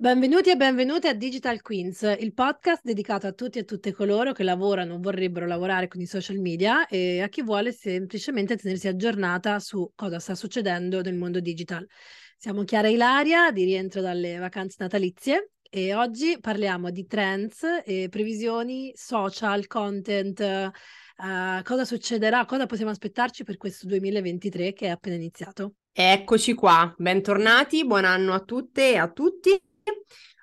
Benvenuti e benvenute a Digital Queens, il podcast dedicato a tutti e tutte coloro che lavorano o vorrebbero lavorare con i social media e a chi vuole semplicemente tenersi aggiornata su cosa sta succedendo nel mondo digital. Siamo Chiara Ilaria, di rientro dalle vacanze natalizie e oggi parliamo di trends e previsioni social, content, uh, cosa succederà, cosa possiamo aspettarci per questo 2023 che è appena iniziato. Eccoci qua, bentornati, buon anno a tutte e a tutti.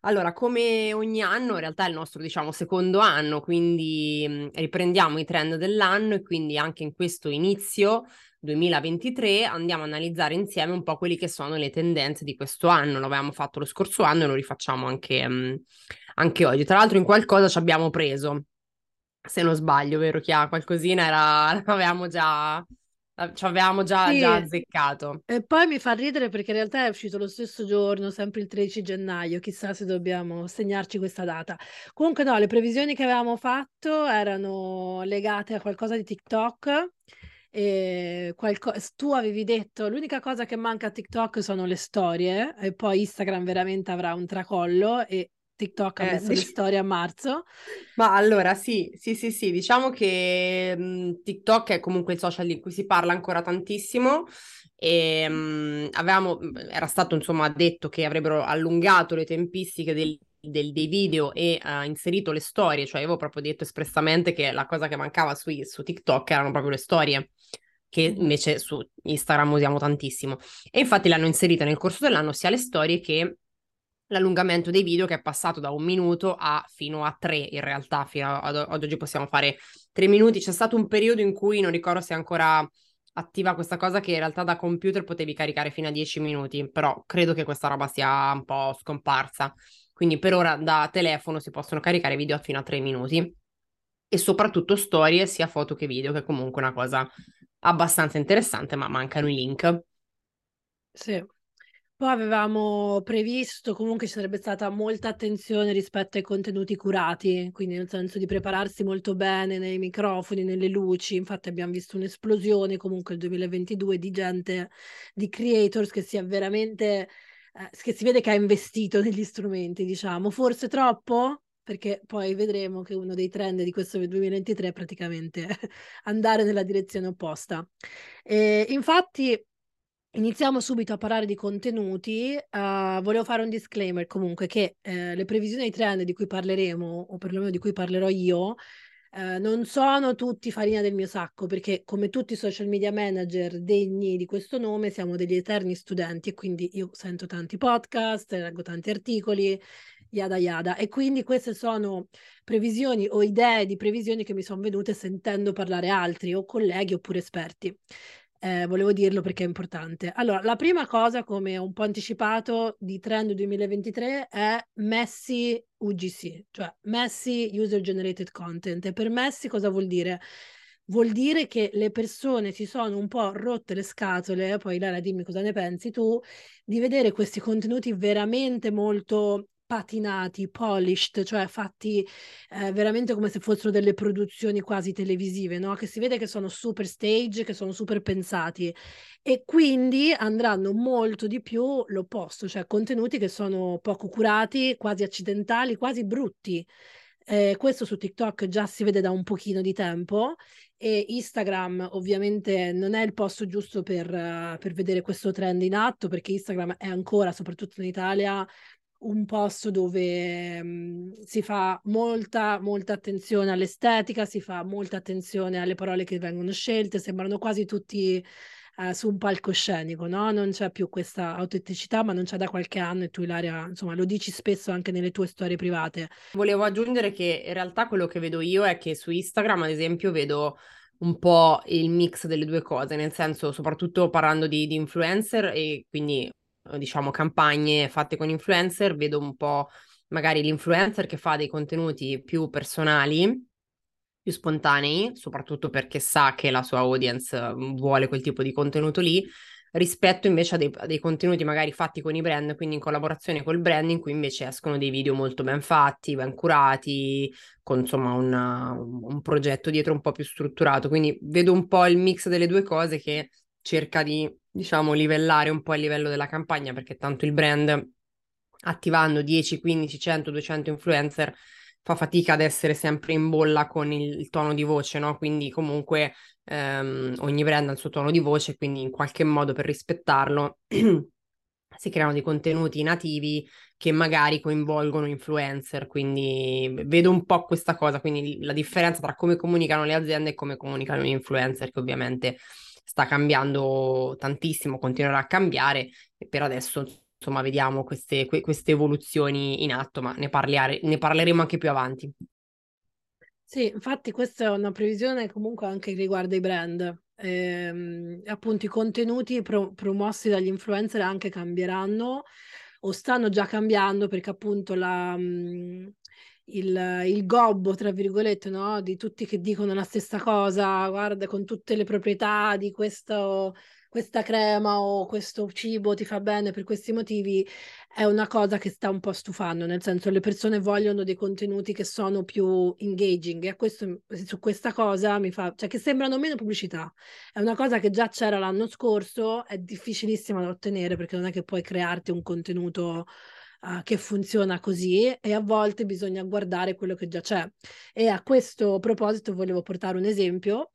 Allora, come ogni anno, in realtà è il nostro, diciamo, secondo anno, quindi mh, riprendiamo i trend dell'anno e quindi anche in questo inizio 2023 andiamo a analizzare insieme un po' quelli che sono le tendenze di questo anno. Lo avevamo fatto lo scorso anno e lo rifacciamo anche, mh, anche oggi. Tra l'altro in qualcosa ci abbiamo preso, se non sbaglio, vero Chia? Qualcosina era... avevamo già ci avevamo già, sì. già azzeccato. E poi mi fa ridere perché in realtà è uscito lo stesso giorno, sempre il 13 gennaio, chissà se dobbiamo segnarci questa data. Comunque no, le previsioni che avevamo fatto erano legate a qualcosa di TikTok. Qualco... tu avevi detto l'unica cosa che manca a TikTok sono le storie e poi Instagram veramente avrà un tracollo e TikTok ha eh, messo dic- le storie a marzo. Ma allora sì, sì, sì, sì, diciamo che mh, mhmm, TikTok è comunque il social di cui si parla ancora tantissimo e mh, mhmm, avevamo, mhmm, era stato insomma detto che avrebbero allungato le tempistiche del, del, dei video e uh, inserito le storie, cioè avevo proprio detto espressamente che la cosa che mancava su, su TikTok erano proprio le storie che invece su Instagram usiamo tantissimo. E infatti l'hanno inserita nel corso dell'anno sia le storie che l'allungamento dei video che è passato da un minuto a fino a tre in realtà, fino ad, ad oggi possiamo fare tre minuti. C'è stato un periodo in cui non ricordo se è ancora attiva questa cosa che in realtà da computer potevi caricare fino a dieci minuti, però credo che questa roba sia un po' scomparsa. Quindi per ora da telefono si possono caricare video fino a tre minuti e soprattutto storie sia foto che video, che è comunque una cosa abbastanza interessante, ma mancano i link. Sì, poi avevamo previsto, comunque ci sarebbe stata molta attenzione rispetto ai contenuti curati, quindi nel senso di prepararsi molto bene nei microfoni, nelle luci. Infatti abbiamo visto un'esplosione comunque nel 2022 di gente, di creators che si è veramente, eh, che si vede che ha investito negli strumenti, diciamo. Forse troppo? Perché poi vedremo che uno dei trend di questo 2023 è praticamente andare nella direzione opposta. E infatti Iniziamo subito a parlare di contenuti. Uh, volevo fare un disclaimer comunque che eh, le previsioni dei trend di cui parleremo, o perlomeno di cui parlerò io, eh, non sono tutti farina del mio sacco, perché come tutti i social media manager degni di questo nome siamo degli eterni studenti e quindi io sento tanti podcast, leggo tanti articoli, yada yada. E quindi queste sono previsioni o idee di previsioni che mi sono venute sentendo parlare altri o colleghi oppure esperti. Eh, volevo dirlo perché è importante. Allora, la prima cosa, come ho un po' anticipato, di trend 2023 è Messi UGC, cioè Messi User Generated Content. E per Messi cosa vuol dire? Vuol dire che le persone si sono un po' rotte le scatole, poi Lara dimmi cosa ne pensi tu, di vedere questi contenuti veramente molto patinati, polished, cioè fatti eh, veramente come se fossero delle produzioni quasi televisive, no? Che si vede che sono super stage, che sono super pensati e quindi andranno molto di più l'opposto, cioè contenuti che sono poco curati, quasi accidentali, quasi brutti. Eh, questo su TikTok già si vede da un pochino di tempo e Instagram ovviamente non è il posto giusto per, per vedere questo trend in atto perché Instagram è ancora, soprattutto in Italia, un posto dove mh, si fa molta, molta attenzione all'estetica, si fa molta attenzione alle parole che vengono scelte, sembrano quasi tutti eh, su un palcoscenico, no? Non c'è più questa autenticità, ma non c'è da qualche anno e tu Ilaria, insomma, lo dici spesso anche nelle tue storie private. Volevo aggiungere che in realtà quello che vedo io è che su Instagram, ad esempio, vedo un po' il mix delle due cose, nel senso, soprattutto parlando di, di influencer e quindi diciamo, campagne fatte con influencer, vedo un po' magari l'influencer che fa dei contenuti più personali, più spontanei, soprattutto perché sa che la sua audience mhmm, vuole quel tipo di contenuto lì, rispetto invece a dei, a dei, contenuti magari fatti con i brand, quindi in collaborazione col brand, in cui invece escono dei video molto ben fatti, ben curati, con insomma una, un progetto dietro un po' più strutturato. Quindi vedo un po' il mix delle due cose che cerca di, diciamo, livellare un po' il livello della campagna, perché tanto il brand attivando 10, 15, 100, 200 influencer fa fatica ad essere sempre in bolla con il, il tono di voce, no? Quindi comunque ehm, ogni brand ha il suo tono di voce, quindi in qualche modo per rispettarlo si creano dei contenuti nativi che magari coinvolgono influencer, quindi vedo un po' questa cosa, quindi la differenza tra come comunicano le aziende e come comunicano gli influencer, che ovviamente sta cambiando tantissimo, continuerà a cambiare per adesso insomma vediamo queste, que- queste evoluzioni in atto, ma ne, parliare- ne parleremo anche più avanti. Sì, infatti questa è una previsione comunque anche che riguarda i brand. Ehm, appunto i contenuti pro- promossi dagli influencer anche cambieranno o stanno già cambiando perché appunto la, il, il, gobbo, tra virgolette, no? di tutti che dicono la stessa cosa, guarda, con tutte le proprietà di questo questa crema o questo cibo ti fa bene per questi motivi è una cosa che sta un po' stufando, nel senso le persone vogliono dei contenuti che sono più engaging e questo, su questa cosa mi fa, cioè che sembrano meno pubblicità. È una cosa che già c'era l'anno scorso, è difficilissima da ottenere perché non è che puoi crearti un contenuto Uh, che funziona così e a volte bisogna guardare quello che già c'è. E a questo proposito volevo portare un esempio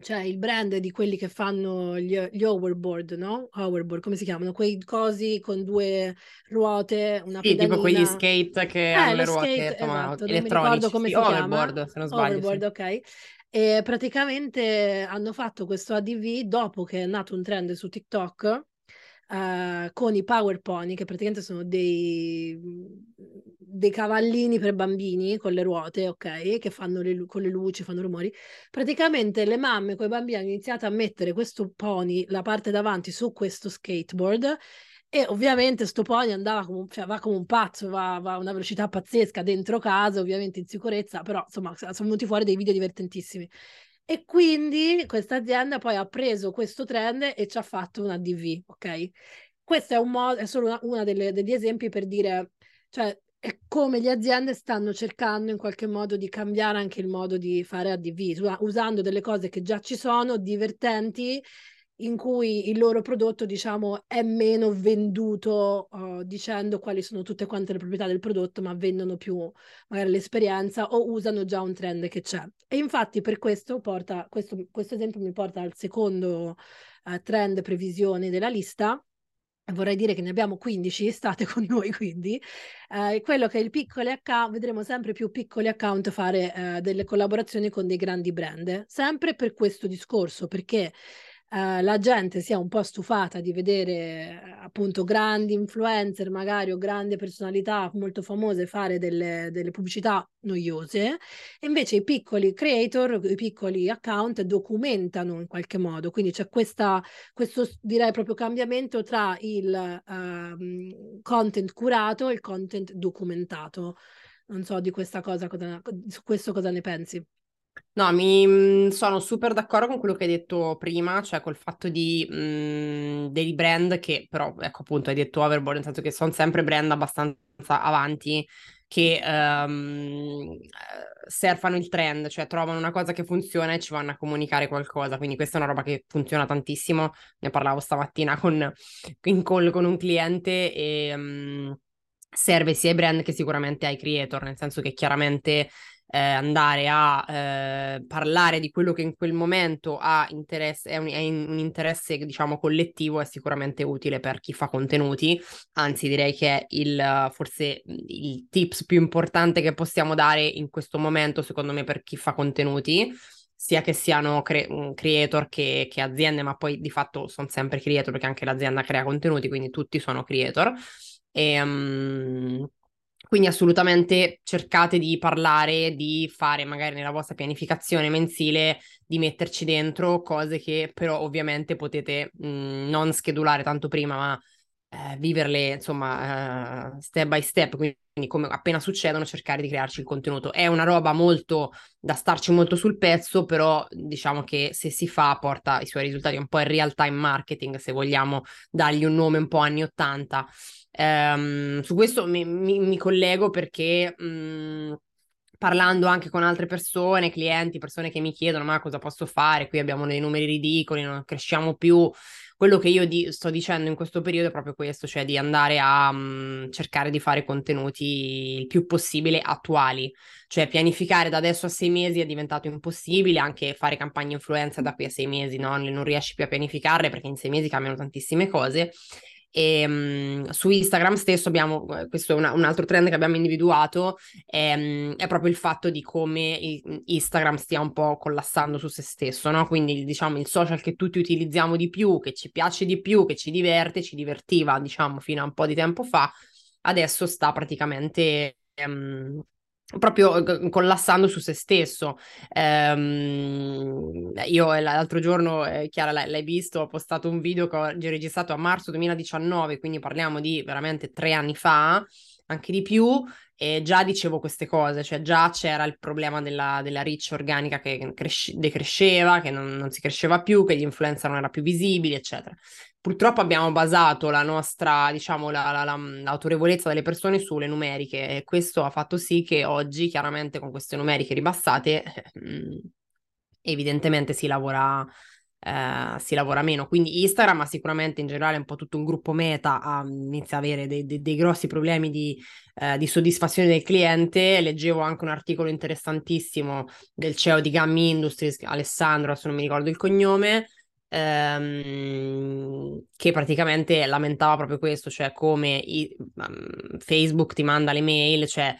cioè il brand di quelli che fanno gli, gli hoverboard, no? Hoverboard, come si chiamano? Quei cosi con due ruote, una sì, pedalina. tipo quegli skate che eh, hanno le ruote skate, esatto, elettronici. come sì, si hoverboard, chiama. se non sbaglio. Hoverboard, sì. ok. E praticamente hanno fatto questo ADV dopo che è nato un trend su TikTok uh, con i Power Pony, che praticamente sono dei, dei cavallini per bambini con le ruote, ok? Che fanno le, con le luci, fanno rumori. Praticamente le mamme con i bambini hanno iniziato a mettere questo pony, la parte davanti, su questo skateboard e ovviamente sto pony andava come, cioè, va come un pazzo, va, va, a una velocità pazzesca dentro casa, ovviamente in sicurezza, però insomma sono venuti fuori dei video divertentissimi. E quindi questa azienda poi ha preso questo trend e ci ha fatto una DV, ok? Questo è, un modo, è solo delle, degli esempi per dire, cioè, è come le aziende stanno cercando in qualche modo di cambiare anche il modo di fare ADV, usando delle cose che già ci sono, divertenti, in cui il loro prodotto, diciamo, è meno venduto uh, dicendo quali sono tutte quante le proprietà del prodotto, ma vendono più magari l'esperienza o usano già un trend che c'è. E infatti per questo porta, questo, questo esempio mi porta al secondo uh, trend previsione della lista, vorrei dire che ne abbiamo 15, state con noi quindi, eh, quello che è il piccoli account, vedremo sempre più piccoli account fare eh, delle collaborazioni con dei grandi brand, sempre per questo discorso, perché eh, la gente sia un po' stufata di vedere appunto grandi influencer magari o grandi personalità molto famose fare delle, delle pubblicità noiose e invece i piccoli creator, i piccoli account documentano in qualche modo, quindi c'è questa, questo direi proprio cambiamento tra il uh, content curato e il content documentato. Non so di questa cosa, cosa, su questo cosa ne pensi? No, mi mm, sono super d'accordo con quello che hai detto prima, cioè col fatto di mh, mm, dei brand che però, ecco appunto, hai detto Overboard, nel senso che sono sempre brand abbastanza avanti che um, surfano il trend, cioè trovano una cosa che funziona e ci vanno a comunicare qualcosa. Quindi questa è una roba che funziona tantissimo. Ne parlavo stamattina con, in call con un cliente e um, serve sia ai brand che sicuramente ai creator, nel senso che chiaramente eh, andare a eh, parlare di quello che in quel momento ha interesse, è un, è un interesse diciamo collettivo, è sicuramente utile per chi fa contenuti, anzi direi che è il, forse il tips più importante che possiamo dare in questo momento secondo me per chi fa contenuti sia che siano cre- creator che, che, aziende, ma poi di fatto sono sempre creator perché anche l'azienda crea contenuti, quindi tutti sono creator. E, um, quindi assolutamente cercate di parlare, di fare magari nella vostra pianificazione mensile, di metterci dentro cose che però ovviamente potete mh, non schedulare tanto prima, ma eh, viverle insomma uh, step by step, quindi come appena succedono cercare di crearci il contenuto. È una roba molto da starci molto sul pezzo, però diciamo che se si fa porta i suoi risultati un po' in real time marketing, se vogliamo dargli un nome un po' anni 80. Um, su questo mi, mi, mi collego perché um, parlando anche con altre persone, clienti, persone che mi chiedono ma cosa posso fare, qui abbiamo dei numeri ridicoli, non cresciamo più. Quello che io di- sto dicendo in questo periodo è proprio questo, cioè di andare a um, cercare di fare contenuti il più possibile attuali, cioè pianificare da adesso a sei mesi è diventato impossibile, anche fare campagne influenza da qui a sei mesi, no? non riesci più a pianificarle perché in sei mesi cambiano tantissime cose e, um, su Instagram stesso abbiamo, eh, questo è una, un altro trend che abbiamo individuato, è, um, è, proprio il fatto di come Instagram stia un po' collassando su se stesso, no? Quindi diciamo il social che tutti utilizziamo di più, che ci piace di più, che ci diverte, ci divertiva diciamo fino a un po' di tempo fa, adesso sta praticamente... Um, proprio collassando su se stesso. Ehm, io l'altro giorno, eh, Chiara, l'hai, l'hai, visto, ho postato un video che ho registrato a marzo 2019, quindi parliamo di veramente tre anni fa, anche di più, e già dicevo queste cose, cioè già c'era il problema della, della reach organica che cresce, decresceva, che non, non si cresceva più, che gli influencer non erano più visibili, eccetera. Purtroppo abbiamo basato la nostra, diciamo, la, la, la, l'autorevolezza delle persone sulle numeriche e questo ha fatto sì che oggi, chiaramente, con queste numeriche ribassate, mm, evidentemente si lavora, eh, si lavora meno. Quindi Instagram, ma sicuramente in generale un po' tutto un gruppo meta, ha, inizia a avere dei, dei, dei grossi problemi di, eh, di, soddisfazione del cliente. Leggevo anche un articolo interessantissimo del CEO di Gammy Industries, Alessandro, se non mi ricordo il cognome, ehm, che praticamente lamentava proprio questo, cioè come i, um, Facebook ti manda le mail, cioè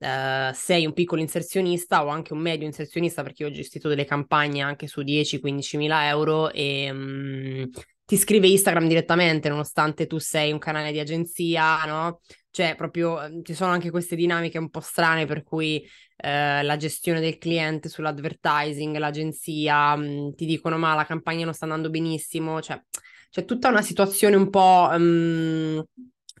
Uh, sei un piccolo inserzionista o anche un medio inserzionista, perché io ho gestito delle campagne anche su 10-15 mila euro e um, ti scrive Instagram direttamente, nonostante tu sei un canale di agenzia, no? Cioè, proprio ehm, ci sono anche queste dinamiche un po' strane per cui eh, la gestione del cliente sull'advertising, l'agenzia, mh, mm, ti dicono ma la campagna non sta andando benissimo, cioè c'è tutta una situazione un po'... Um,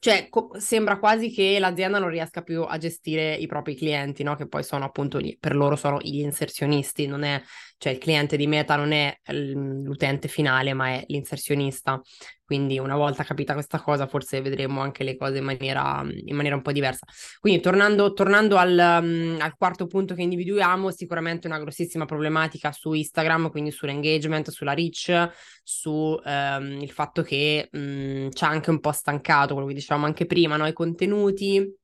cioè, co- sembra quasi che l'azienda non riesca più a gestire i propri clienti, no? Che poi sono appunto lì, per loro sono gli inserzionisti, non è, cioè il cliente di Meta non è l'utente finale, ma è l'inserzionista. Quindi una volta capita questa cosa, forse vedremo anche le cose in maniera, in maniera un po' diversa. Quindi tornando, tornando al, um, al, quarto punto che individuiamo, sicuramente una grossissima problematica su Instagram, quindi sull'engagement, sulla reach, su um, il fatto che um, ci ha anche un po' stancato, quello che dicevamo anche prima, no? i contenuti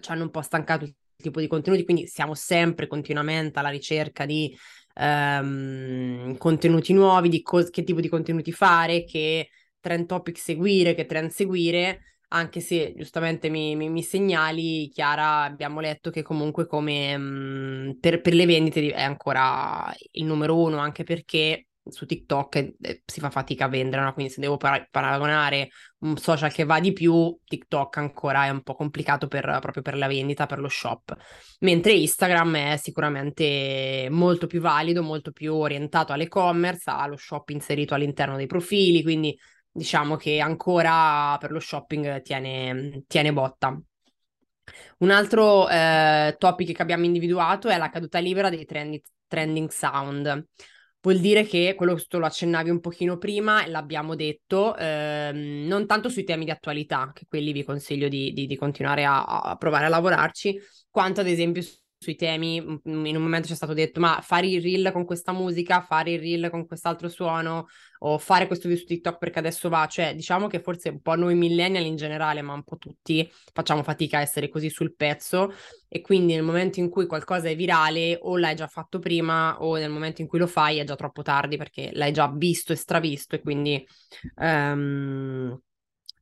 ci hanno un po' stancato il tipo di contenuti, quindi siamo sempre continuamente alla ricerca di um, contenuti nuovi, di co- che tipo di contenuti fare, che trend topic seguire, che trend seguire, anche se giustamente mi, mi, mi segnali, Chiara, abbiamo letto che comunque come mh, per, per, le vendite è ancora il numero uno, anche perché su TikTok eh, si fa fatica a vendere, no? quindi se devo par- paragonare un social che va di più, TikTok ancora è un po' complicato per, proprio per la vendita, per lo shop, mentre Instagram è sicuramente molto più valido, molto più orientato all'e-commerce, ha lo shop inserito all'interno dei profili, quindi diciamo che ancora per lo shopping tiene, tiene botta. Un altro eh, topic che abbiamo individuato è la caduta libera dei trendi, trending sound. Vuol dire che quello che tu lo accennavi un pochino prima, l'abbiamo detto, ehm, non tanto sui temi di attualità, che quelli vi consiglio di, di, di continuare a, a, provare a lavorarci, quanto ad esempio sui temi, in un momento ci è stato detto, ma fare il reel con questa musica, fare il reel con quest'altro suono, o fare questo video su TikTok perché adesso va, cioè diciamo che forse un po' noi millennial in generale, ma un po' tutti facciamo fatica a essere così sul pezzo. E quindi nel momento in cui qualcosa è virale o l'hai già fatto prima o nel momento in cui lo fai è già troppo tardi perché l'hai già visto e stravisto e quindi... Um,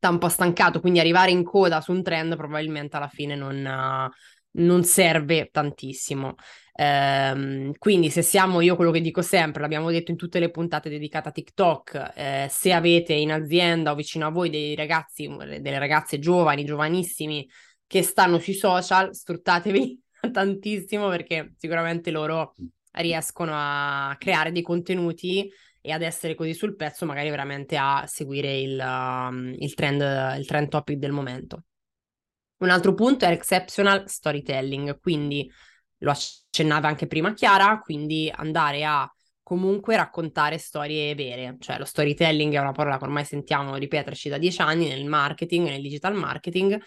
un po' stancato, quindi arrivare in coda su un trend probabilmente alla fine non, non serve tantissimo. Ehm, quindi se siamo, io quello che dico sempre, l'abbiamo detto in tutte le puntate dedicate a TikTok, eh, se avete in azienda o vicino a voi dei ragazzi, delle ragazze giovani, giovanissimi, che stanno sui social, sfruttatevi tantissimo perché sicuramente loro riescono a creare dei contenuti e ad essere così sul pezzo, magari veramente a seguire il, um, il, trend, il trend topic del momento. Un altro punto è exceptional storytelling, quindi lo accennava anche prima Chiara, quindi andare a comunque raccontare storie vere, cioè lo storytelling è una parola che ormai sentiamo ripeterci da dieci anni nel marketing, nel digital marketing,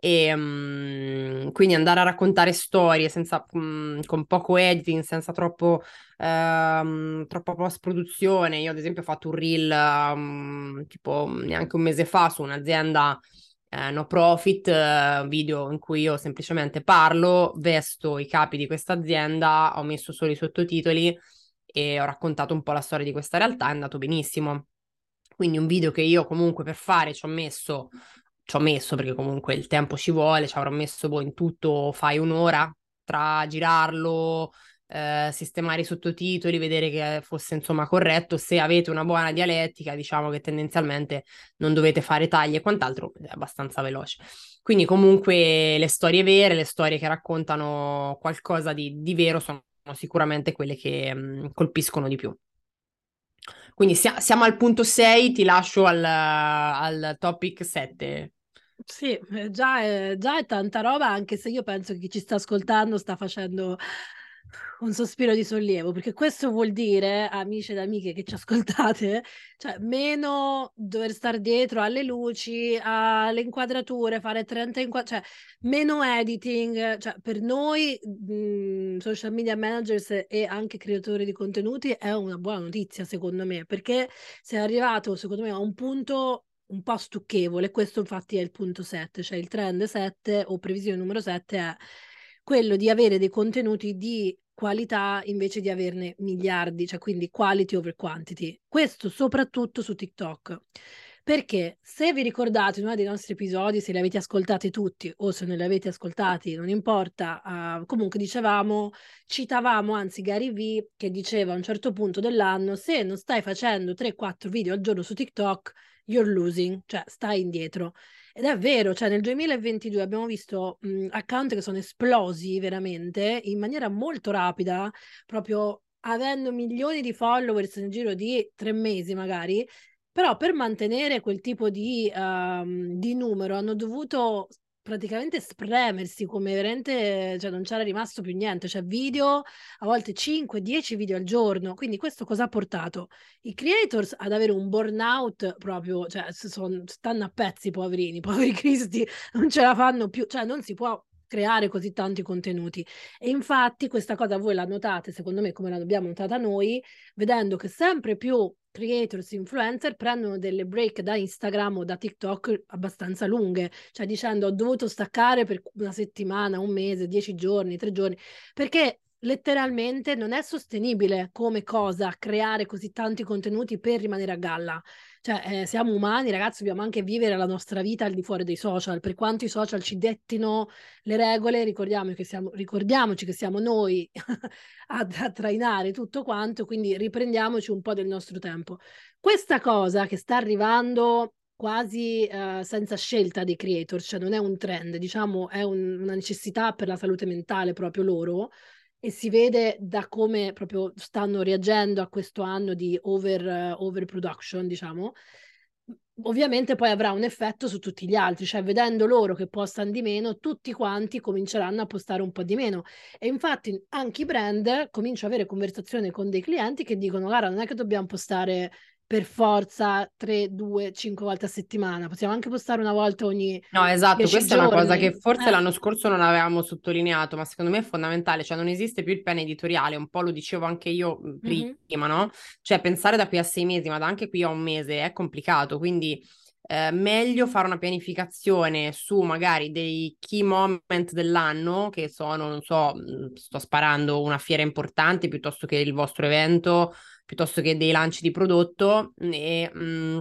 e um, quindi andare a raccontare storie senza, um, con poco editing, senza troppo, um, troppa post-produzione. Io ad esempio ho fatto un reel um, tipo neanche un mese fa su un'azienda eh, no profit, eh, video in cui io semplicemente parlo, vesto i capi di questa azienda, ho messo solo i sottotitoli e ho raccontato un po' la storia di questa realtà, è andato benissimo. Quindi un video che io comunque per fare ci ho messo, ci ho messo perché comunque il tempo ci vuole, ci avrò messo boh, in tutto, fai un'ora tra girarlo, eh, sistemare i sottotitoli, vedere che fosse insomma corretto. Se avete una buona dialettica, diciamo che tendenzialmente non dovete fare tagli e quant'altro, è abbastanza veloce. Quindi comunque le storie vere, le storie che raccontano qualcosa di, di vero sono sicuramente quelle che mh, mm, colpiscono di più. Quindi sia, siamo al punto 6, ti lascio al, al topic 7. Sì, eh, già è, già è tanta roba, anche se io penso che chi ci sta ascoltando sta facendo un sospiro di sollievo, perché questo vuol dire, amici ed amiche che ci ascoltate, cioè meno dover stare dietro alle luci, alle inquadrature, fare 30 inquadrature, cioè meno editing, cioè per noi mh, mhmm, social media managers e anche creatori di contenuti è una buona notizia secondo me, perché sei arrivato secondo me a un punto un po' stucchevole, questo infatti è il punto 7, cioè il trend 7 o previsione numero 7 è quello di avere dei contenuti di qualità invece di averne miliardi, cioè quindi quality over quantity. Questo soprattutto su TikTok. Perché se vi ricordate in uno dei nostri episodi, se li avete ascoltati tutti o se non li avete ascoltati, non importa, uh, comunque dicevamo, citavamo anzi Gary V che diceva a un certo punto dell'anno, se non stai facendo 3-4 video al giorno su TikTok, you're losing, cioè stai indietro. Ed è vero, cioè nel 2022 abbiamo visto mh, account che sono esplosi veramente in maniera molto rapida, proprio avendo milioni di followers nel giro di tre mesi magari, però per mantenere quel tipo di, uh, di numero hanno dovuto praticamente spremersi come veramente, cioè non c'era rimasto più niente, cioè video, a volte 5-10 video al giorno, quindi questo cosa ha portato? I creators ad avere un burnout proprio, cioè son, stanno a pezzi poverini, poveri cristi, non ce la fanno più, cioè non si può creare così tanti contenuti. E infatti questa cosa voi la notate, secondo me, come l'abbiamo notata noi, vedendo che sempre più creators, influencer prendono delle break da Instagram o da TikTok abbastanza lunghe, cioè dicendo ho dovuto staccare per una settimana, un mese, dieci giorni, tre giorni, perché letteralmente non è sostenibile come cosa creare così tanti contenuti per rimanere a galla. Cioè, eh, siamo umani, ragazzi, dobbiamo anche vivere la nostra vita al di fuori dei social. Per quanto i social ci dettino le regole, ricordiamo che siamo, ricordiamoci che siamo noi a, a trainare tutto quanto, quindi riprendiamoci un po' del nostro tempo. Questa cosa che sta arrivando quasi uh, senza scelta dei creator, cioè non è un trend, diciamo è un, una necessità per la salute mentale proprio loro, e si vede da come proprio stanno reagendo a questo anno di over, uh, overproduction, diciamo, ovviamente poi avrà un effetto su tutti gli altri, cioè vedendo loro che postano di meno, tutti quanti cominceranno a postare un po' di meno. E infatti anche i brand cominciano ad avere conversazioni con dei clienti che dicono, guarda, non è che dobbiamo postare per forza 3, 2, 5 volte a settimana, possiamo anche postare una volta ogni No, esatto, questa giorni. è una cosa che forse eh. l'anno scorso non avevamo sottolineato, ma secondo me è fondamentale, cioè non esiste più il pen editoriale, un po' lo dicevo anche io prima, mm-hmm. no? Cioè pensare da qui a sei mesi, ma da anche qui a un mese è complicato, quindi eh, meglio fare una pianificazione su magari dei key moment dell'anno, che sono, non so, sto sparando una fiera importante piuttosto che il vostro evento, piuttosto che dei lanci di prodotto e mh, mm,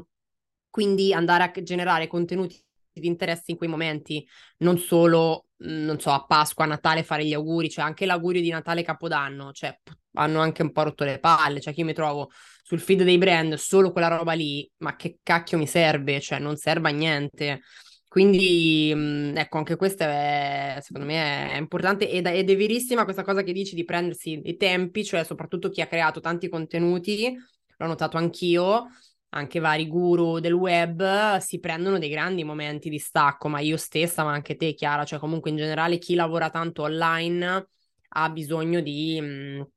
quindi andare a generare contenuti di interesse in quei momenti, non solo, mm, non so, a Pasqua, a Natale fare gli auguri, cioè anche l'augurio di Natale Capodanno, cioè hanno anche un po' rotto le palle, cioè che io mi trovo sul feed dei brand solo quella roba lì, ma che cacchio mi serve? Cioè non serve a niente. Quindi, mhmm, ecco, anche questo è, secondo me è importante ed, ed, è verissima questa cosa che dici di prendersi i tempi, cioè soprattutto chi ha creato tanti contenuti, l'ho notato anch'io, anche vari guru del web si prendono dei grandi momenti di stacco, ma io stessa, ma anche te, Chiara, cioè comunque in generale chi lavora tanto online ha bisogno di, mh,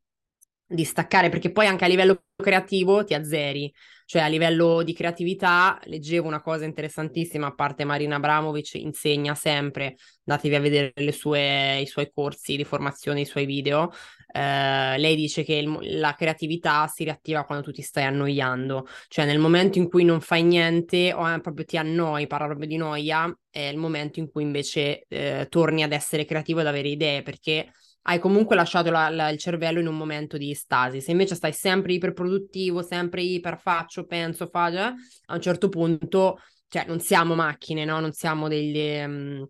di staccare, perché poi anche a livello creativo ti azzeri, cioè a livello di creatività leggevo una cosa interessantissima, a parte Marina Abramovic insegna sempre, andatevi a vedere sue, i suoi corsi di formazione, i suoi video, eh, lei dice che il, la creatività si riattiva quando tu ti stai annoiando, cioè nel momento in cui non fai niente o eh, proprio ti annoi, parla proprio di noia, è il momento in cui invece eh, torni ad essere creativo ed avere idee, perché hai comunque lasciato la, la, il cervello in un momento di stasi. Se invece stai sempre iperproduttivo, sempre iper faccio, penso, faccio, a un certo punto, cioè non siamo macchine, no? Non siamo degli, um,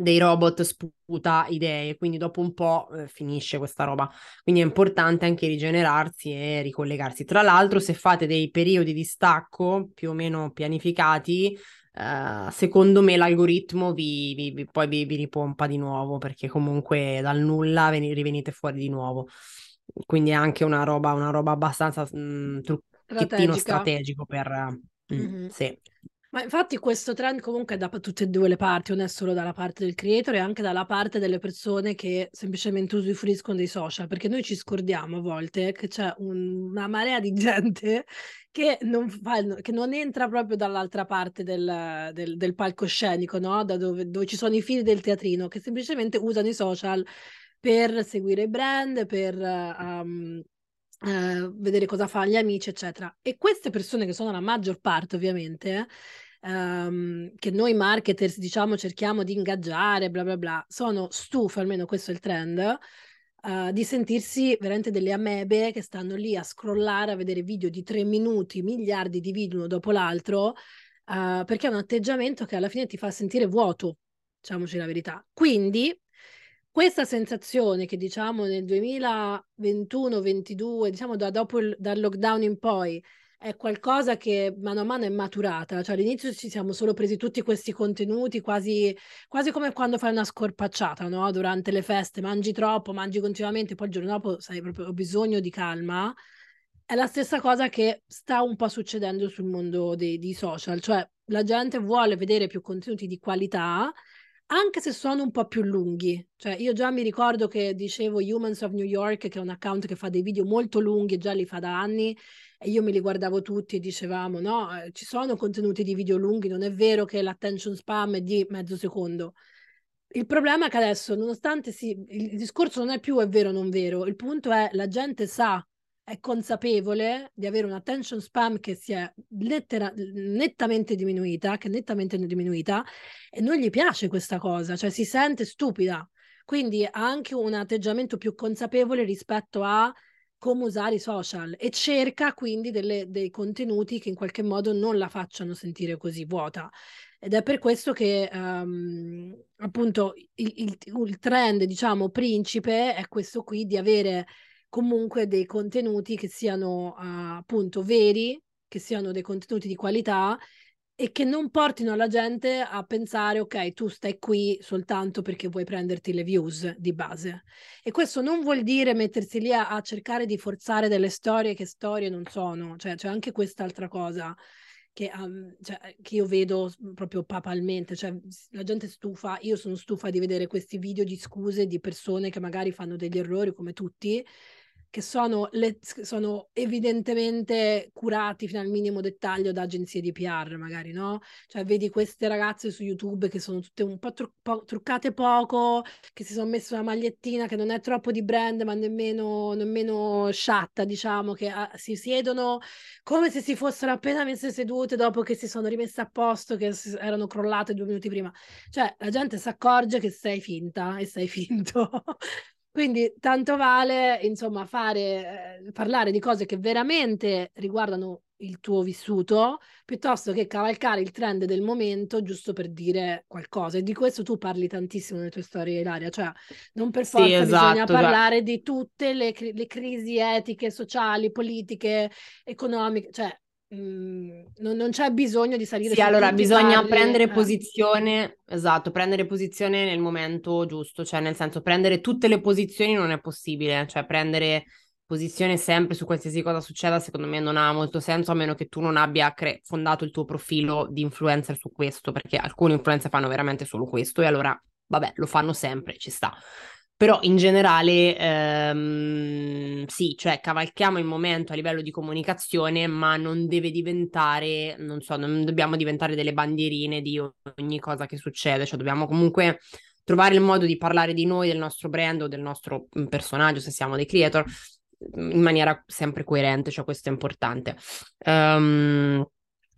dei robot sputa idee, quindi dopo un po' eh, finisce questa roba. Quindi è importante anche rigenerarsi e ricollegarsi. Tra l'altro, se fate dei periodi di stacco più o meno pianificati, Uh, secondo me l'algoritmo vi, vi, vi poi vi, ripompa di nuovo perché comunque dal nulla ven- rivenite fuori di nuovo. Quindi è anche una roba, una roba abbastanza mh, mm, trucchettino strategico per... Uh, mm-hmm. Sì. Ma infatti questo trend comunque è da tutte e due le parti, non è solo dalla parte del creator, è anche dalla parte delle persone che semplicemente usufruiscono dei social, perché noi ci scordiamo a volte che c'è un, una marea di gente che non, fa, che non entra proprio dall'altra parte del, del, del palcoscenico, no? Da dove, dove ci sono i fili del teatrino, che semplicemente usano i social per seguire i brand, per... Um, Uh, vedere cosa fa gli amici, eccetera. E queste persone, che sono la maggior parte, ovviamente, um, che noi marketers, diciamo, cerchiamo di ingaggiare, bla bla bla, sono stufe, almeno questo è il trend, uh, di sentirsi veramente delle amebe che stanno lì a scrollare, a vedere video di tre minuti, miliardi di video uno dopo l'altro, uh, perché è un atteggiamento che alla fine ti fa sentire vuoto, diciamoci la verità. Quindi questa sensazione che diciamo nel 2021-22, diciamo da dopo il, dal lockdown in poi, è qualcosa che mano a mano è maturata. Cioè all'inizio ci siamo solo presi tutti questi contenuti, quasi, quasi come quando fai una scorpacciata, no? Durante le feste, mangi troppo, mangi continuamente, poi il giorno dopo sai proprio ho bisogno di calma. È la stessa cosa che sta un po' succedendo sul mondo dei, dei social, cioè la gente vuole vedere più contenuti di qualità, anche se sono un po' più lunghi. Cioè, io già mi ricordo che dicevo Humans of New York, che è un account che fa dei video molto lunghi, già li fa da anni, e io me li guardavo tutti e dicevamo, no, eh, ci sono contenuti di video lunghi, non è vero che l'attention spam è di mezzo secondo. Il problema è che adesso, nonostante sì, il discorso non è più è vero o non vero, il punto è la gente sa è consapevole di avere un attention spam che si è lettera- nettamente diminuita, che è nettamente diminuita, e non gli piace questa cosa, cioè si sente stupida. Quindi ha anche un atteggiamento più consapevole rispetto a come usare i social e cerca quindi delle, dei contenuti che in qualche modo non la facciano sentire così vuota. Ed è per questo che um, appunto il, il, il trend, diciamo, principe è questo qui di avere comunque dei contenuti che siano uh, appunto veri, che siano dei contenuti di qualità e che non portino la gente a pensare ok, tu stai qui soltanto perché vuoi prenderti le views di base. E questo non vuol dire mettersi lì a, a cercare di forzare delle storie che storie non sono, cioè c'è anche quest'altra cosa. Che, um, cioè, che, io vedo proprio papalmente, cioè la gente stufa, io sono stufa di vedere questi video di scuse di persone che magari fanno degli errori come tutti, che sono, le, sono, evidentemente curati fino al minimo dettaglio da agenzie di PR, magari, no? Cioè, vedi queste ragazze su YouTube che sono tutte un po', tru- po- truccate poco, che si sono messe una magliettina che non è troppo di brand, ma nemmeno, nemmeno sciatta, diciamo, che ah, si siedono come se si fossero appena messe sedute dopo che si sono rimesse a posto, che erano crollate due minuti prima. Cioè, la gente si accorge che sei finta e sei finto. Quindi tanto vale, insomma, fare, eh, parlare di cose che veramente riguardano il tuo vissuto, piuttosto che cavalcare il trend del momento giusto per dire qualcosa. E di questo tu parli tantissimo nelle tue storie, Ilaria, cioè non per forza sì, esatto, bisogna parlare già. di tutte le, le crisi etiche, sociali, politiche, economiche, cioè Mm, non, non, c'è bisogno di salire sì, allora bisogna parli, prendere eh. posizione, esatto, prendere posizione nel momento giusto, cioè nel senso prendere tutte le posizioni non è possibile, cioè prendere posizione sempre su qualsiasi cosa succeda, secondo me non ha molto senso a meno che tu non abbia cre- fondato il tuo profilo di influencer su questo, perché alcuni influencer fanno veramente solo questo e allora, vabbè, lo fanno sempre, ci sta. Però in generale, ehm, sì, cioè cavalchiamo il momento a livello di comunicazione, ma non deve diventare, non so, non dobbiamo diventare delle bandierine di ogni cosa che succede, cioè dobbiamo comunque trovare il modo di parlare di noi, del nostro brand o del nostro mm, personaggio, se siamo dei creator, in maniera sempre coerente, cioè questo è importante. Um,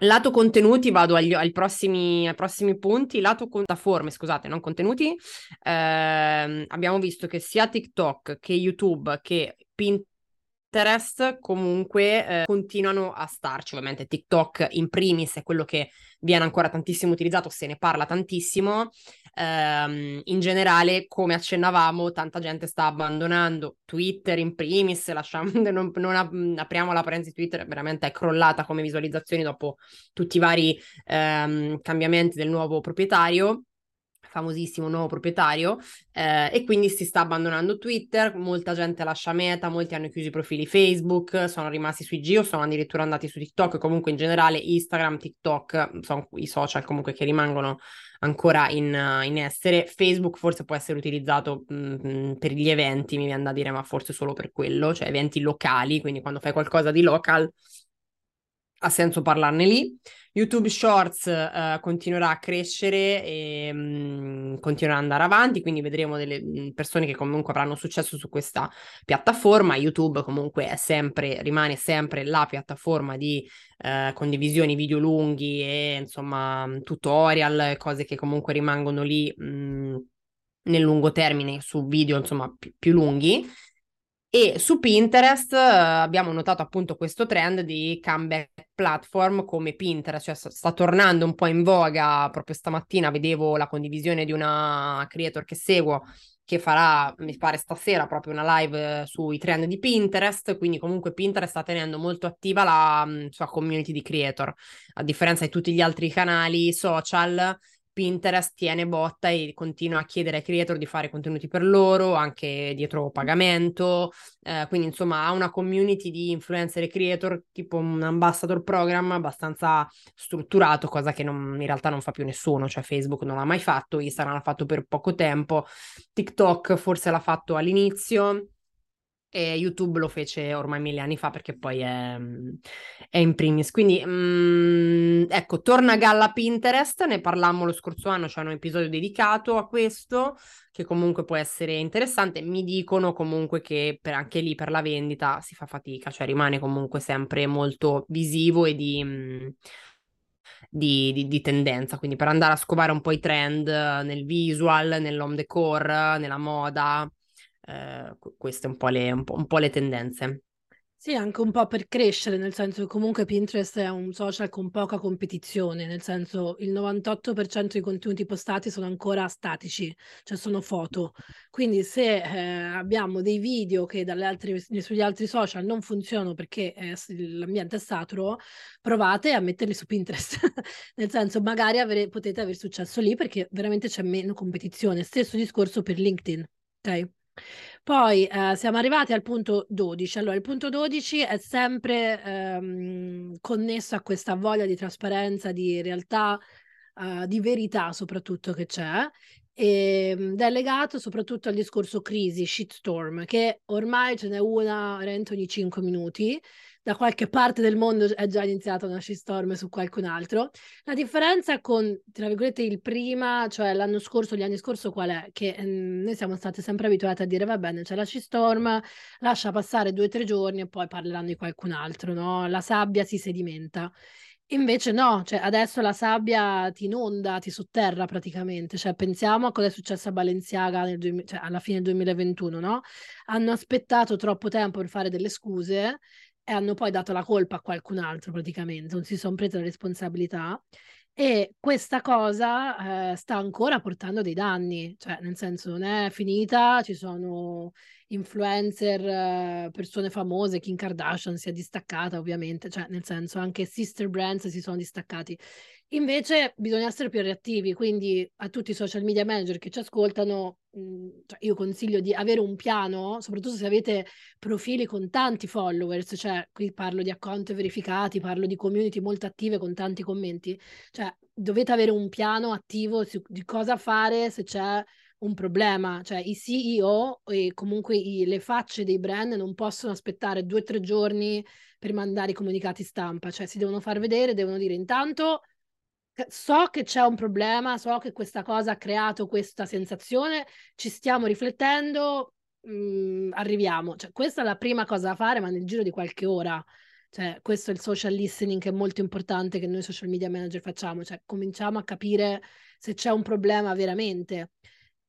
Lato contenuti, vado agli, ai, prossimi, ai prossimi punti. Lato piattaforme, scusate, non contenuti. Eh, abbiamo visto che sia TikTok che YouTube che Pinterest comunque eh, continuano a starci. Ovviamente TikTok in primis è quello che viene ancora tantissimo utilizzato, se ne parla tantissimo. Um, in generale, come accennavamo, tanta gente sta abbandonando Twitter in primis, lasciamo, non, non ap- apriamo la parentesi Twitter, veramente è crollata come visualizzazioni dopo tutti i vari um, cambiamenti del nuovo proprietario famosissimo nuovo proprietario eh, e quindi si sta abbandonando Twitter, molta gente lascia Meta, molti hanno chiuso i profili Facebook, sono rimasti sui Geo, sono addirittura andati su TikTok, comunque in generale Instagram, TikTok sono i social comunque che rimangono ancora in, in essere. Facebook forse può essere utilizzato mh, mm, per gli eventi, mi viene da dire, ma forse solo per quello, cioè eventi locali, quindi quando fai qualcosa di local ha senso parlarne lì. YouTube Shorts uh, continuerà a crescere e um, continuerà ad andare avanti, quindi vedremo delle mm, persone che comunque avranno successo su questa piattaforma. YouTube comunque è sempre, rimane sempre la piattaforma di uh, condivisioni video lunghi e insomma tutorial, cose che comunque rimangono lì mh, mm, nel lungo termine su video insomma più, più lunghi. E su Pinterest uh, abbiamo notato appunto questo trend di comeback platform come Pinterest, cioè sta tornando un po' in voga. Proprio stamattina vedevo la condivisione di una creator che seguo che farà, mi pare stasera, proprio una live sui trend di Pinterest, quindi comunque Pinterest sta tenendo molto attiva la sua community di creator, a differenza di tutti gli altri canali social Pinterest tiene botta e continua a chiedere ai creator di fare contenuti per loro, anche dietro pagamento. Eh, quindi, insomma, ha una community di influencer e creator, tipo un ambassador program abbastanza strutturato, cosa che non, in realtà non fa più nessuno. Cioè, Facebook non l'ha mai fatto, Instagram l'ha fatto per poco tempo, TikTok forse l'ha fatto all'inizio e YouTube lo fece ormai mille anni fa perché poi è, è in primis. Quindi, mm, ecco, torna a galla Pinterest, ne parlammo lo scorso anno, c'è un episodio dedicato a questo, che comunque può essere interessante. Mi dicono comunque che per, anche lì per la vendita si fa fatica, cioè rimane comunque sempre molto visivo e di... Mm, di, di, di, tendenza, quindi per andare a scovare un po' i trend nel visual, nell'home decor, nella moda, eh, queste un po, le, un, po', un po' le tendenze. Sì, anche un po' per crescere, nel senso che comunque Pinterest è un social con poca competizione, nel senso il 98% dei contenuti postati sono ancora statici, cioè sono foto. Quindi se eh, abbiamo dei video che altre, sugli altri social non funzionano perché eh, l'ambiente è saturo, provate a metterli su Pinterest. nel senso magari avere, potete avere successo lì perché veramente c'è meno competizione. Stesso discorso per LinkedIn, ok? Poi eh, siamo arrivati al punto 12. Allora, il punto 12 è sempre ehm, connesso a questa voglia di trasparenza, di realtà, eh, di verità soprattutto che c'è, ehm, ed è legato soprattutto al discorso crisi, shitstorm, che ormai ce n'è una ogni 5 minuti da qualche parte del mondo è già iniziata una shitstorm su qualcun altro. La differenza con, tra virgolette, il prima, cioè l'anno scorso, gli anni scorsi, qual è? Che mm, noi siamo state sempre abituati a dire, va bene, c'è la shitstorm, lascia passare due o tre giorni e poi parleranno di qualcun altro, no? La sabbia si sedimenta. Invece no, cioè adesso la sabbia ti inonda, ti sotterra praticamente, cioè pensiamo a cosa è successo a Balenciaga nel 2000, cioè alla fine del 2021, no? Hanno aspettato troppo tempo per fare delle scuse e hanno poi dato la colpa a qualcun altro praticamente, non si sono prese la responsabilità e questa cosa eh, sta ancora portando dei danni, cioè nel senso non è finita, ci sono influencer, persone famose, Kim Kardashian si è distaccata ovviamente, cioè nel senso anche sister brands si sono distaccati. Invece bisogna essere più reattivi, quindi a tutti i social media manager che ci ascoltano, mhmm, cioè io consiglio di avere un piano, soprattutto se avete profili con tanti followers, cioè qui parlo di account verificati, parlo di community molto attive con tanti commenti, cioè dovete avere un piano attivo su, di cosa fare se c'è un problema, cioè i CEO e comunque i, le facce dei brand non possono aspettare due o tre giorni per mandare i comunicati stampa, cioè si devono far vedere, devono dire intanto so che c'è un problema, so che questa cosa ha creato questa sensazione, ci stiamo riflettendo, mh, mm, arriviamo. Cioè, questa è la prima cosa da fare, ma nel giro di qualche ora. Cioè, questo è il social listening che è molto importante che noi social media manager facciamo, cioè cominciamo a capire se c'è un problema veramente.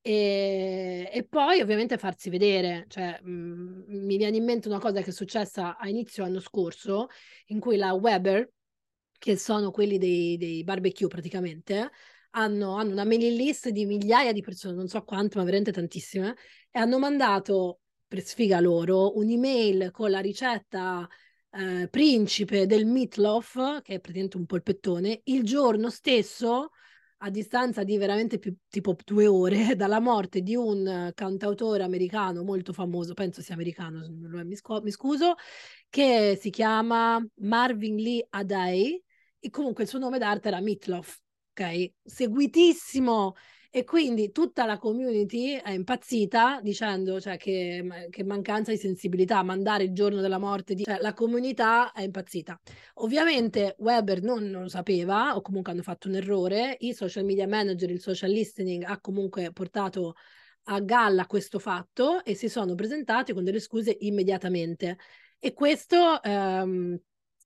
E, e poi ovviamente farsi vedere, cioè, mh, mm, mi viene in mente una cosa che è successa a inizio anno scorso, in cui la Weber, che sono quelli dei, dei barbecue praticamente, hanno, hanno, una mailing list di migliaia di persone, non so quante, ma veramente tantissime, e hanno mandato, per sfiga loro, un'email con la ricetta eh, principe del meatloaf, che è praticamente un polpettone, il giorno stesso a distanza di veramente più tipo due ore dalla morte di un cantautore americano molto famoso, penso sia americano, mi, mi scuso, che si chiama Marvin Lee Adai, e comunque il suo nome d'arte era Mitloff, ok? Seguitissimo e quindi tutta la community è impazzita dicendo cioè, che, che, mancanza di sensibilità, mandare il giorno della morte, di... cioè, la comunità è impazzita. Ovviamente Weber non, non, lo sapeva o comunque hanno fatto un errore, i social media manager, il social listening ha comunque portato a galla questo fatto e si sono presentati con delle scuse immediatamente. E questo ehm,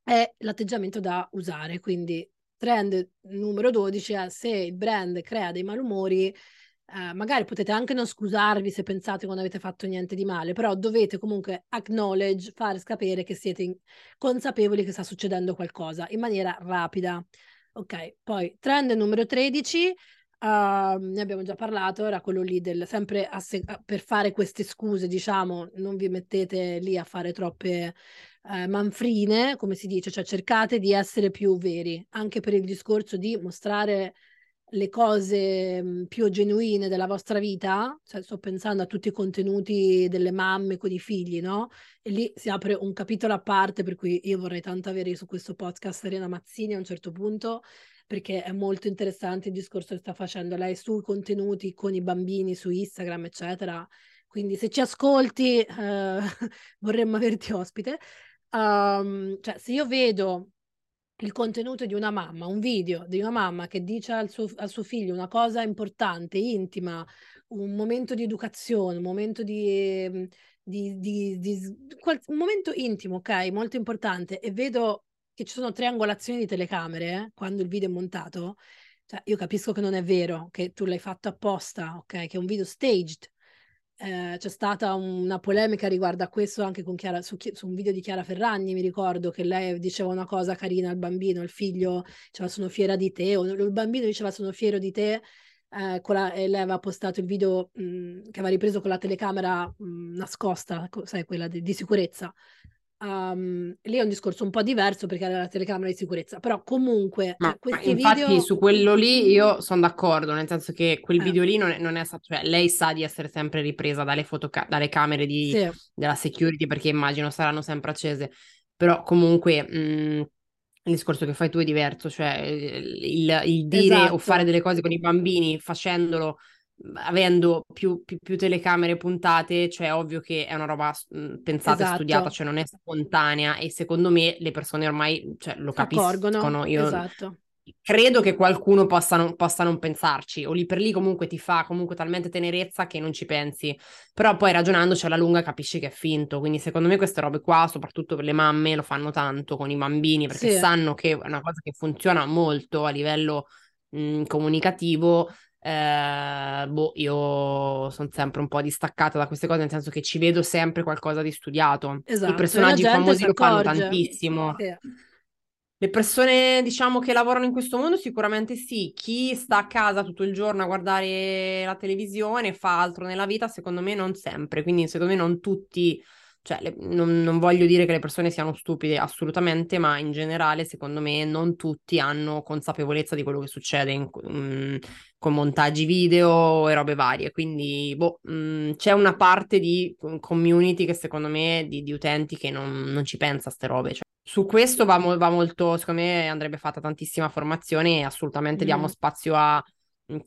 è l'atteggiamento da usare. Quindi trend numero 12 è se il brand crea dei malumori, eh, magari potete anche non scusarvi se pensate che non avete fatto niente di male, però dovete comunque acknowledge, fare sapere che siete consapevoli che sta succedendo qualcosa in maniera rapida. Ok, poi trend numero 13, Uh, ne abbiamo già parlato, era quello lì del sempre se- per fare queste scuse, diciamo, non vi mettete lì a fare troppe uh, manfrine, come si dice, cioè cercate di essere più veri, anche per il discorso di mostrare le cose mh, più genuine della vostra vita, cioè, sto pensando a tutti i contenuti delle mamme con i figli, no? E lì si apre un capitolo a parte, per cui io vorrei tanto avere su questo podcast Serena Mazzini a un certo punto perché è molto interessante il discorso che sta facendo lei sui contenuti con i bambini su Instagram, eccetera. Quindi se ci ascolti, eh, vorremmo averti ospite. Um, cioè, se io vedo il contenuto di una mamma, un video di una mamma che dice al suo, al suo figlio una cosa importante, intima, un momento di educazione, un momento di, di, di, di, un momento intimo, ok, molto importante, e vedo che ci sono triangolazioni di telecamere quando il video è montato, cioè io capisco che non è vero, che tu l'hai fatto apposta, ok? Che è un video staged. Eh, c'è stata una polemica riguardo a questo anche con Chiara, su, su, un video di Chiara Ferragni, mi ricordo che lei diceva una cosa carina al bambino, il figlio diceva sono fiera di te, o il bambino diceva sono fiero di te, eh, la, e lei aveva postato il video mh, mm, che aveva ripreso con la telecamera mh, mm, nascosta, sai, quella di, di sicurezza. Um, lì è un discorso un po' diverso perché era la telecamera di sicurezza, però comunque ma, cioè, questi infatti video... su quello lì io sono d'accordo, nel senso che quel eh. video lì non è, non è stato, cioè lei sa di essere sempre ripresa dalle, fotoca- dalle camere di, sì. della security perché immagino saranno sempre accese, però comunque mh, mm, il discorso che fai tu è diverso, cioè il, il dire esatto. o fare delle cose con i bambini facendolo avendo più, più, più, telecamere puntate, cioè è ovvio che è una roba pensata esatto. e studiata, cioè non è spontanea e secondo me le persone ormai cioè, lo capiscono. Io esatto. credo che qualcuno possa non, possa non, pensarci o lì per lì comunque ti fa comunque talmente tenerezza che non ci pensi, però poi ragionandoci alla lunga capisci che è finto, quindi secondo me queste robe qua, soprattutto per le mamme, lo fanno tanto con i bambini perché sì. sanno che è una cosa che funziona molto a livello mh, comunicativo eh, boh, io sono sempre un po' distaccata da queste cose, nel senso che ci vedo sempre qualcosa di studiato. Esatto, I personaggi famosi lo fanno tantissimo. Sì. Le persone, diciamo, che lavorano in questo mondo sicuramente sì. Chi sta a casa tutto il giorno a guardare la televisione fa altro nella vita, secondo me non sempre. Quindi, secondo me, non tutti, cioè, le, non, non, voglio dire che le persone siano stupide assolutamente, ma in generale, secondo me, non tutti hanno consapevolezza di quello che succede in, um, con montaggi video e robe varie. Quindi, boh, um, c'è una parte di community che secondo me, di, di utenti che non, non ci pensa a ste robe. Cioè su questo va, va, molto, secondo me andrebbe fatta tantissima formazione e assolutamente mm. diamo spazio a mm,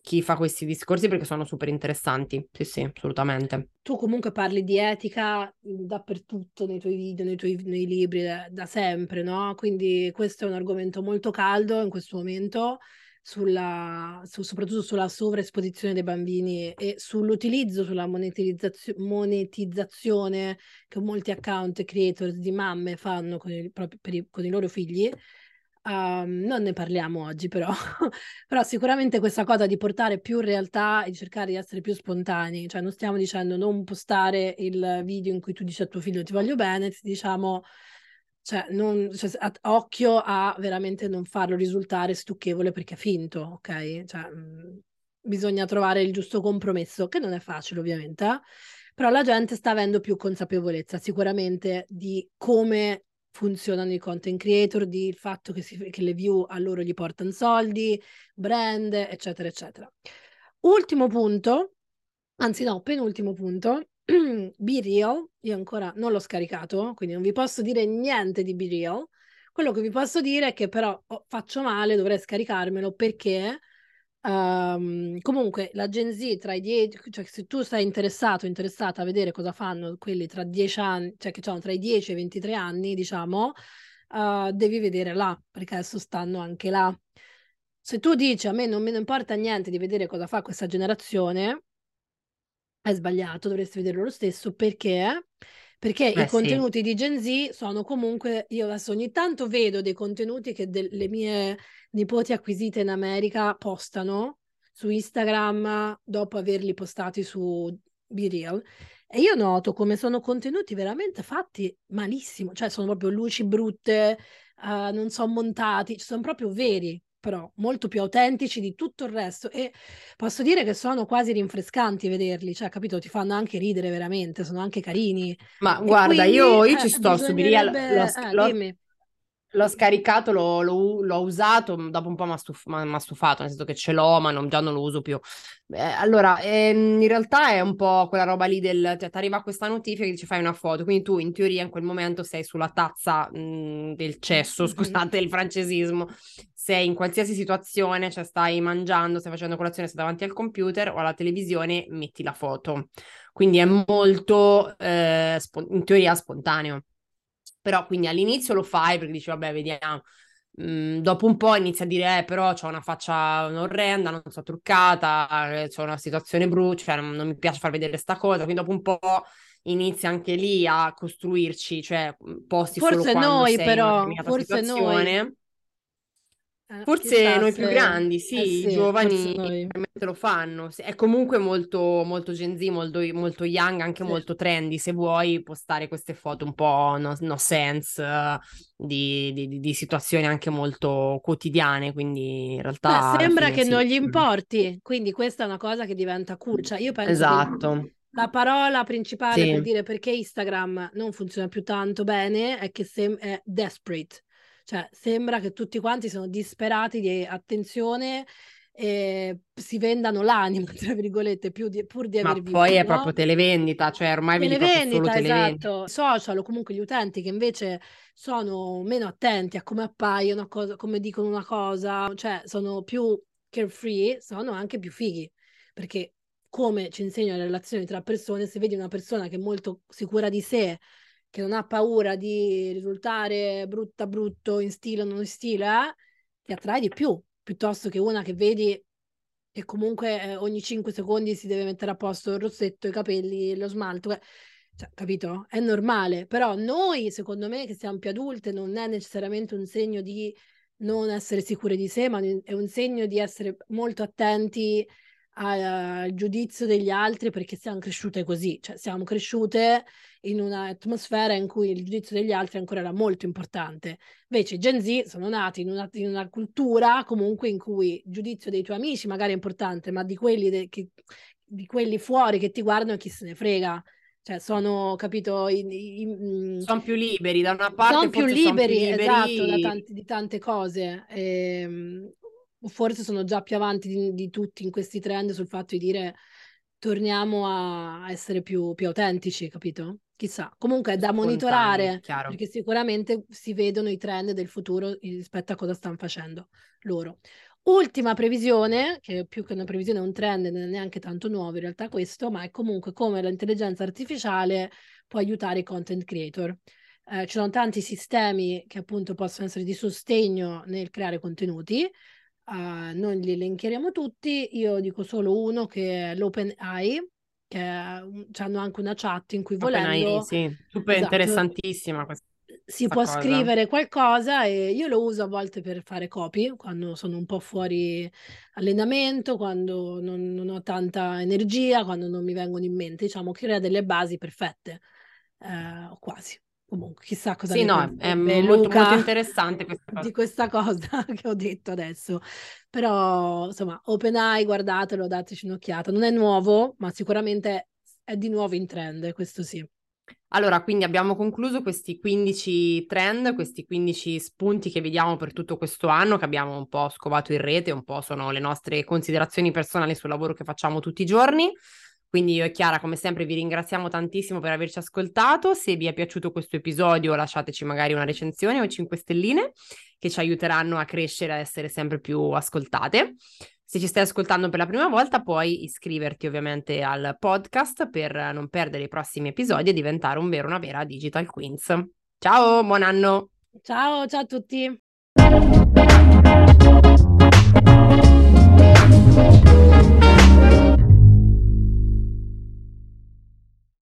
chi fa questi discorsi perché sono super interessanti. Sì, sì, assolutamente. Tu comunque parli di etica mm, dappertutto nei tuoi video, nei tuoi nei libri da, da sempre, no? Quindi questo è un argomento molto caldo in questo momento sulla, su, soprattutto sulla sovraesposizione dei bambini e sull'utilizzo, sulla monetizzazione, monetizzazione che molti account creators di mamme fanno con, il, i, con i loro figli. Um, non ne parliamo oggi però, però sicuramente questa cosa di portare più realtà e cercare di essere più spontanei, cioè non stiamo dicendo non postare il video in cui tu dici a tuo figlio ti voglio bene, diciamo cioè, non, cioè, a, occhio a veramente non farlo risultare stucchevole perché è finto, ok? Cioè, mh, mm, bisogna trovare il giusto compromesso, che non è facile ovviamente, eh? però la gente sta avendo più consapevolezza sicuramente di come funzionano i content creator, di il fatto che, si, che le view a loro gli portano soldi, brand, eccetera, eccetera. Ultimo punto, anzi no, penultimo punto, Be Real, io ancora non l'ho scaricato, quindi non vi posso dire niente di Be Real. Quello che vi posso dire è che però faccio male, dovrei scaricarmelo perché um, comunque la Gen Z tra i 10, cioè se tu sei interessato, interessata a vedere cosa fanno quelli tra 10 anni, cioè che hanno tra i 10 e i 23 anni, diciamo, uh, devi vedere là, perché adesso stanno anche là. Se tu dici a me non ne importa niente di vedere cosa fa questa generazione, è sbagliato, dovresti vederlo lo stesso perché perché eh, i contenuti sì. di Gen Z sono comunque, io adesso ogni tanto vedo dei contenuti che le mie nipoti acquisite in America postano su Instagram dopo averli postati su Be Real e io noto come sono contenuti veramente fatti malissimo, cioè sono proprio luci brutte, uh, non sono montati, sono proprio veri però molto più autentici di tutto il resto e posso dire che sono quasi rinfrescanti vederli, cioè capito, ti fanno anche ridere veramente, sono anche carini. Ma e guarda, quindi, io, io eh, ci sto su Birial, l'ho, eh, L'ho scaricato, l'ho, l'ho, l'ho, usato, dopo un po' mi ha stuf, stufato, nel senso che ce l'ho, ma non, già non lo uso più. Eh, allora, ehm, in realtà è un po' quella roba lì del, cioè, ti arriva questa notifica che ci fai una foto, quindi tu in teoria in quel momento sei sulla tazza mh, del cesso, scusate il francesismo, sei in qualsiasi situazione, cioè stai mangiando, stai facendo colazione, stai davanti al computer o alla televisione, metti la foto. Quindi è molto, eh, spo- in teoria, spontaneo. Però quindi all'inizio lo fai perché dici, vabbè, vediamo. Mm, dopo un po' inizia a dire, eh, però ho una faccia orrenda, non so truccata, eh, ho una situazione brutta, cioè non, non, mi piace far vedere sta cosa. Quindi dopo un po' inizia anche lì a costruirci, cioè posti forse solo noi, però, forse situazione. Noi eh, forse noi più grandi, sì, eh sì i giovani lo fanno. È comunque molto, molto Gen Z, molto, molto young, anche sì. molto trendy. Se vuoi postare queste foto un po' no, no sense di, di, di, situazioni anche molto quotidiane. Quindi in realtà. Beh, sembra che sì. non gli importi. Quindi questa è una cosa che diventa cool. Cioè, io penso esatto. La parola principale per dire perché Instagram non funziona più tanto bene è che sem- è desperate cioè, sembra che tutti quanti sono disperati di attenzione e si vendano l'anima, tra virgolette, più di, pur di aver Ma poi è proprio televendita, cioè ormai televendita, solo televendita. Esatto. Social o comunque gli utenti che invece sono meno attenti a come appaiono, a cosa, come dicono una cosa, cioè sono più carefree, sono anche più fighi, perché come ci insegna le relazioni tra persone, se vedi una persona che è molto sicura di sé, che non ha paura di risultare brutta brutto in stile o non in stile, eh, ti attrae di più, piuttosto che una che vedi che comunque eh, ogni 5 secondi si deve mettere a posto il rossetto, i capelli, lo smalto. Cioè, capito? È normale, però noi, secondo me, che siamo più adulte, non è necessariamente un segno di non essere sicure di sé, ma è un segno di essere molto attenti al giudizio degli altri perché siamo cresciute così, cioè siamo cresciute in un'atmosfera in cui il giudizio degli altri ancora era molto importante. Invece i Gen Z sono nati in una, in una, cultura comunque in cui il giudizio dei tuoi amici magari è importante, ma di quelli, de, che, di quelli fuori che ti guardano chi se ne frega. Cioè, sono, capito, i, i, mm, sono più liberi da una parte. Sono più liberi, più liberi, esatto, da tanti, di tante cose. E, ehm, forse sono già più avanti di, di, tutti in questi trend sul fatto di dire torniamo a essere più, più autentici, capito? Chissà. Comunque è da monitorare, chiaro. perché sicuramente si vedono i trend del futuro rispetto a cosa stanno facendo loro. Ultima previsione, che più che una previsione è un trend, non è neanche tanto nuovo in realtà questo, ma è comunque come l'intelligenza artificiale può aiutare i content creator. Eh, ci sono tanti sistemi che appunto possono essere di sostegno nel creare contenuti, uh, non li elencheremo tutti, io dico solo uno che è l'OpenAI, che hanno anche una chat in cui volendo... OpenAI, sì, super esatto, interessantissima questa si può cosa. scrivere qualcosa e io lo uso a volte per fare copy quando sono un po' fuori allenamento, quando non, non ho tanta energia, quando non mi vengono in mente, diciamo, crea delle basi perfette, eh, o quasi. Comunque, chissà cosa Sì, no, è molto, molto interessante questa cosa. di questa cosa che ho detto adesso. Però, insomma, OpenAI, guardatelo, dateci un'occhiata. Non è nuovo, ma sicuramente è di nuovo in trend, questo sì. Allora, quindi abbiamo concluso questi 15 trend, questi 15 spunti che vediamo per tutto questo anno, che abbiamo un po' scovato in rete, un po' sono le nostre considerazioni personali sul lavoro che facciamo tutti i giorni. Quindi io e Chiara, come sempre, vi ringraziamo tantissimo per averci ascoltato. Se vi è piaciuto questo episodio, lasciateci magari una recensione o 5 stelline che ci aiuteranno a crescere, a essere sempre più ascoltate. Se ci stai ascoltando per la prima volta, puoi iscriverti ovviamente al podcast per non perdere i prossimi episodi e diventare un vero, una vera Digital Queens. Ciao, buon anno! Ciao, ciao a tutti!